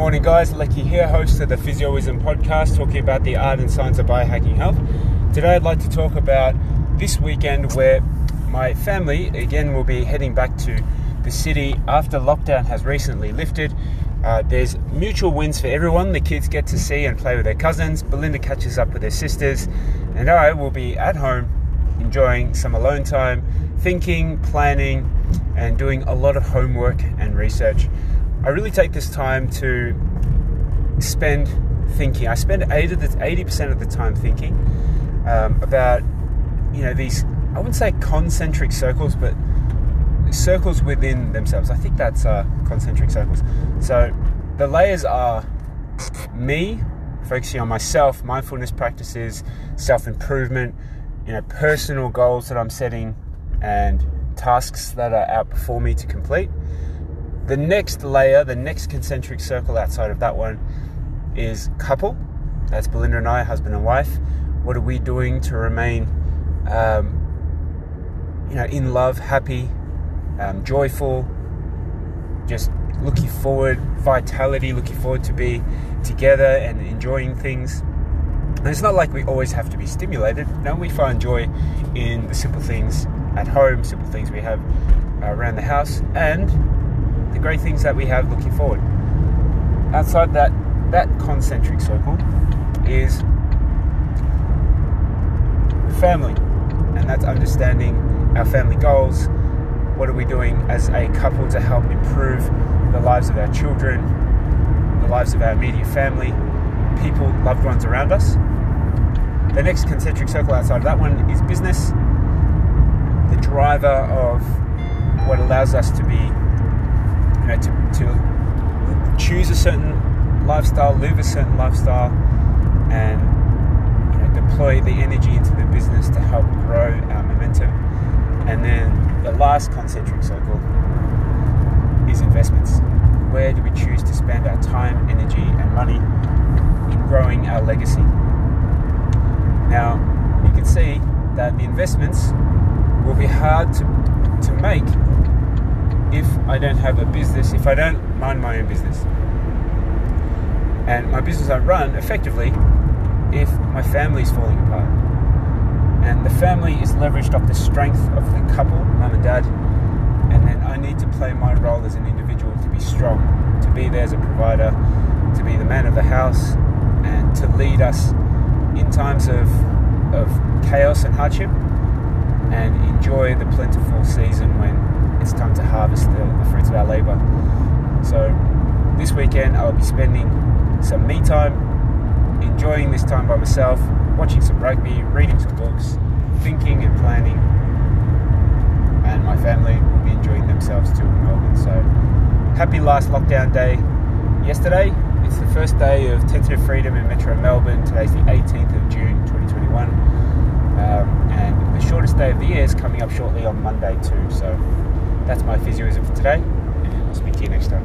morning, guys. Lecky here, host of the Physioism podcast, talking about the art and science of biohacking health. Today, I'd like to talk about this weekend where my family again will be heading back to the city after lockdown has recently lifted. Uh, there's mutual wins for everyone. The kids get to see and play with their cousins. Belinda catches up with her sisters, and I will be at home enjoying some alone time, thinking, planning, and doing a lot of homework and research. I really take this time to spend thinking. I spend 80 percent of the time thinking um, about you know these. I wouldn't say concentric circles, but circles within themselves. I think that's uh, concentric circles. So the layers are me focusing on myself, mindfulness practices, self improvement, you know, personal goals that I'm setting, and tasks that are out before me to complete. The next layer, the next concentric circle outside of that one is couple. That's Belinda and I, husband and wife. What are we doing to remain, um, you know, in love, happy, um, joyful, just looking forward, vitality, looking forward to be together and enjoying things. And it's not like we always have to be stimulated. No, we find joy in the simple things at home, simple things we have around the house, and the great things that we have looking forward. Outside that, that concentric circle is family, and that's understanding our family goals. What are we doing as a couple to help improve the lives of our children, the lives of our immediate family, people, loved ones around us? The next concentric circle outside of that one is business, the driver of what allows us to be know, to, to choose a certain lifestyle, live a certain lifestyle, and you know, deploy the energy into the business to help grow our momentum. And then the last concentric circle is investments. Where do we choose to spend our time, energy, and money in growing our legacy? Now, you can see that the investments will be hard to, to make if I don't have a business, if I don't mind my own business. And my business won't run effectively if my family is falling apart. And the family is leveraged off the strength of the couple, mum and dad. And then I need to play my role as an individual to be strong, to be there as a provider, to be the man of the house, and to lead us in times of, of chaos and hardship and enjoy the plentiful season when it's time to harvest the, the fruits of our labour. So this weekend I'll be spending some me time, enjoying this time by myself, watching some rugby, reading some books, thinking and planning, and my family will be enjoying themselves too in Melbourne. So happy last lockdown day yesterday. It's the first day of tentative freedom in Metro Melbourne. Today's the 18th of June 2021. Um, and the shortest day of the year is coming up shortly on Monday too. So that's my physioism for today, and I'll speak to you next time.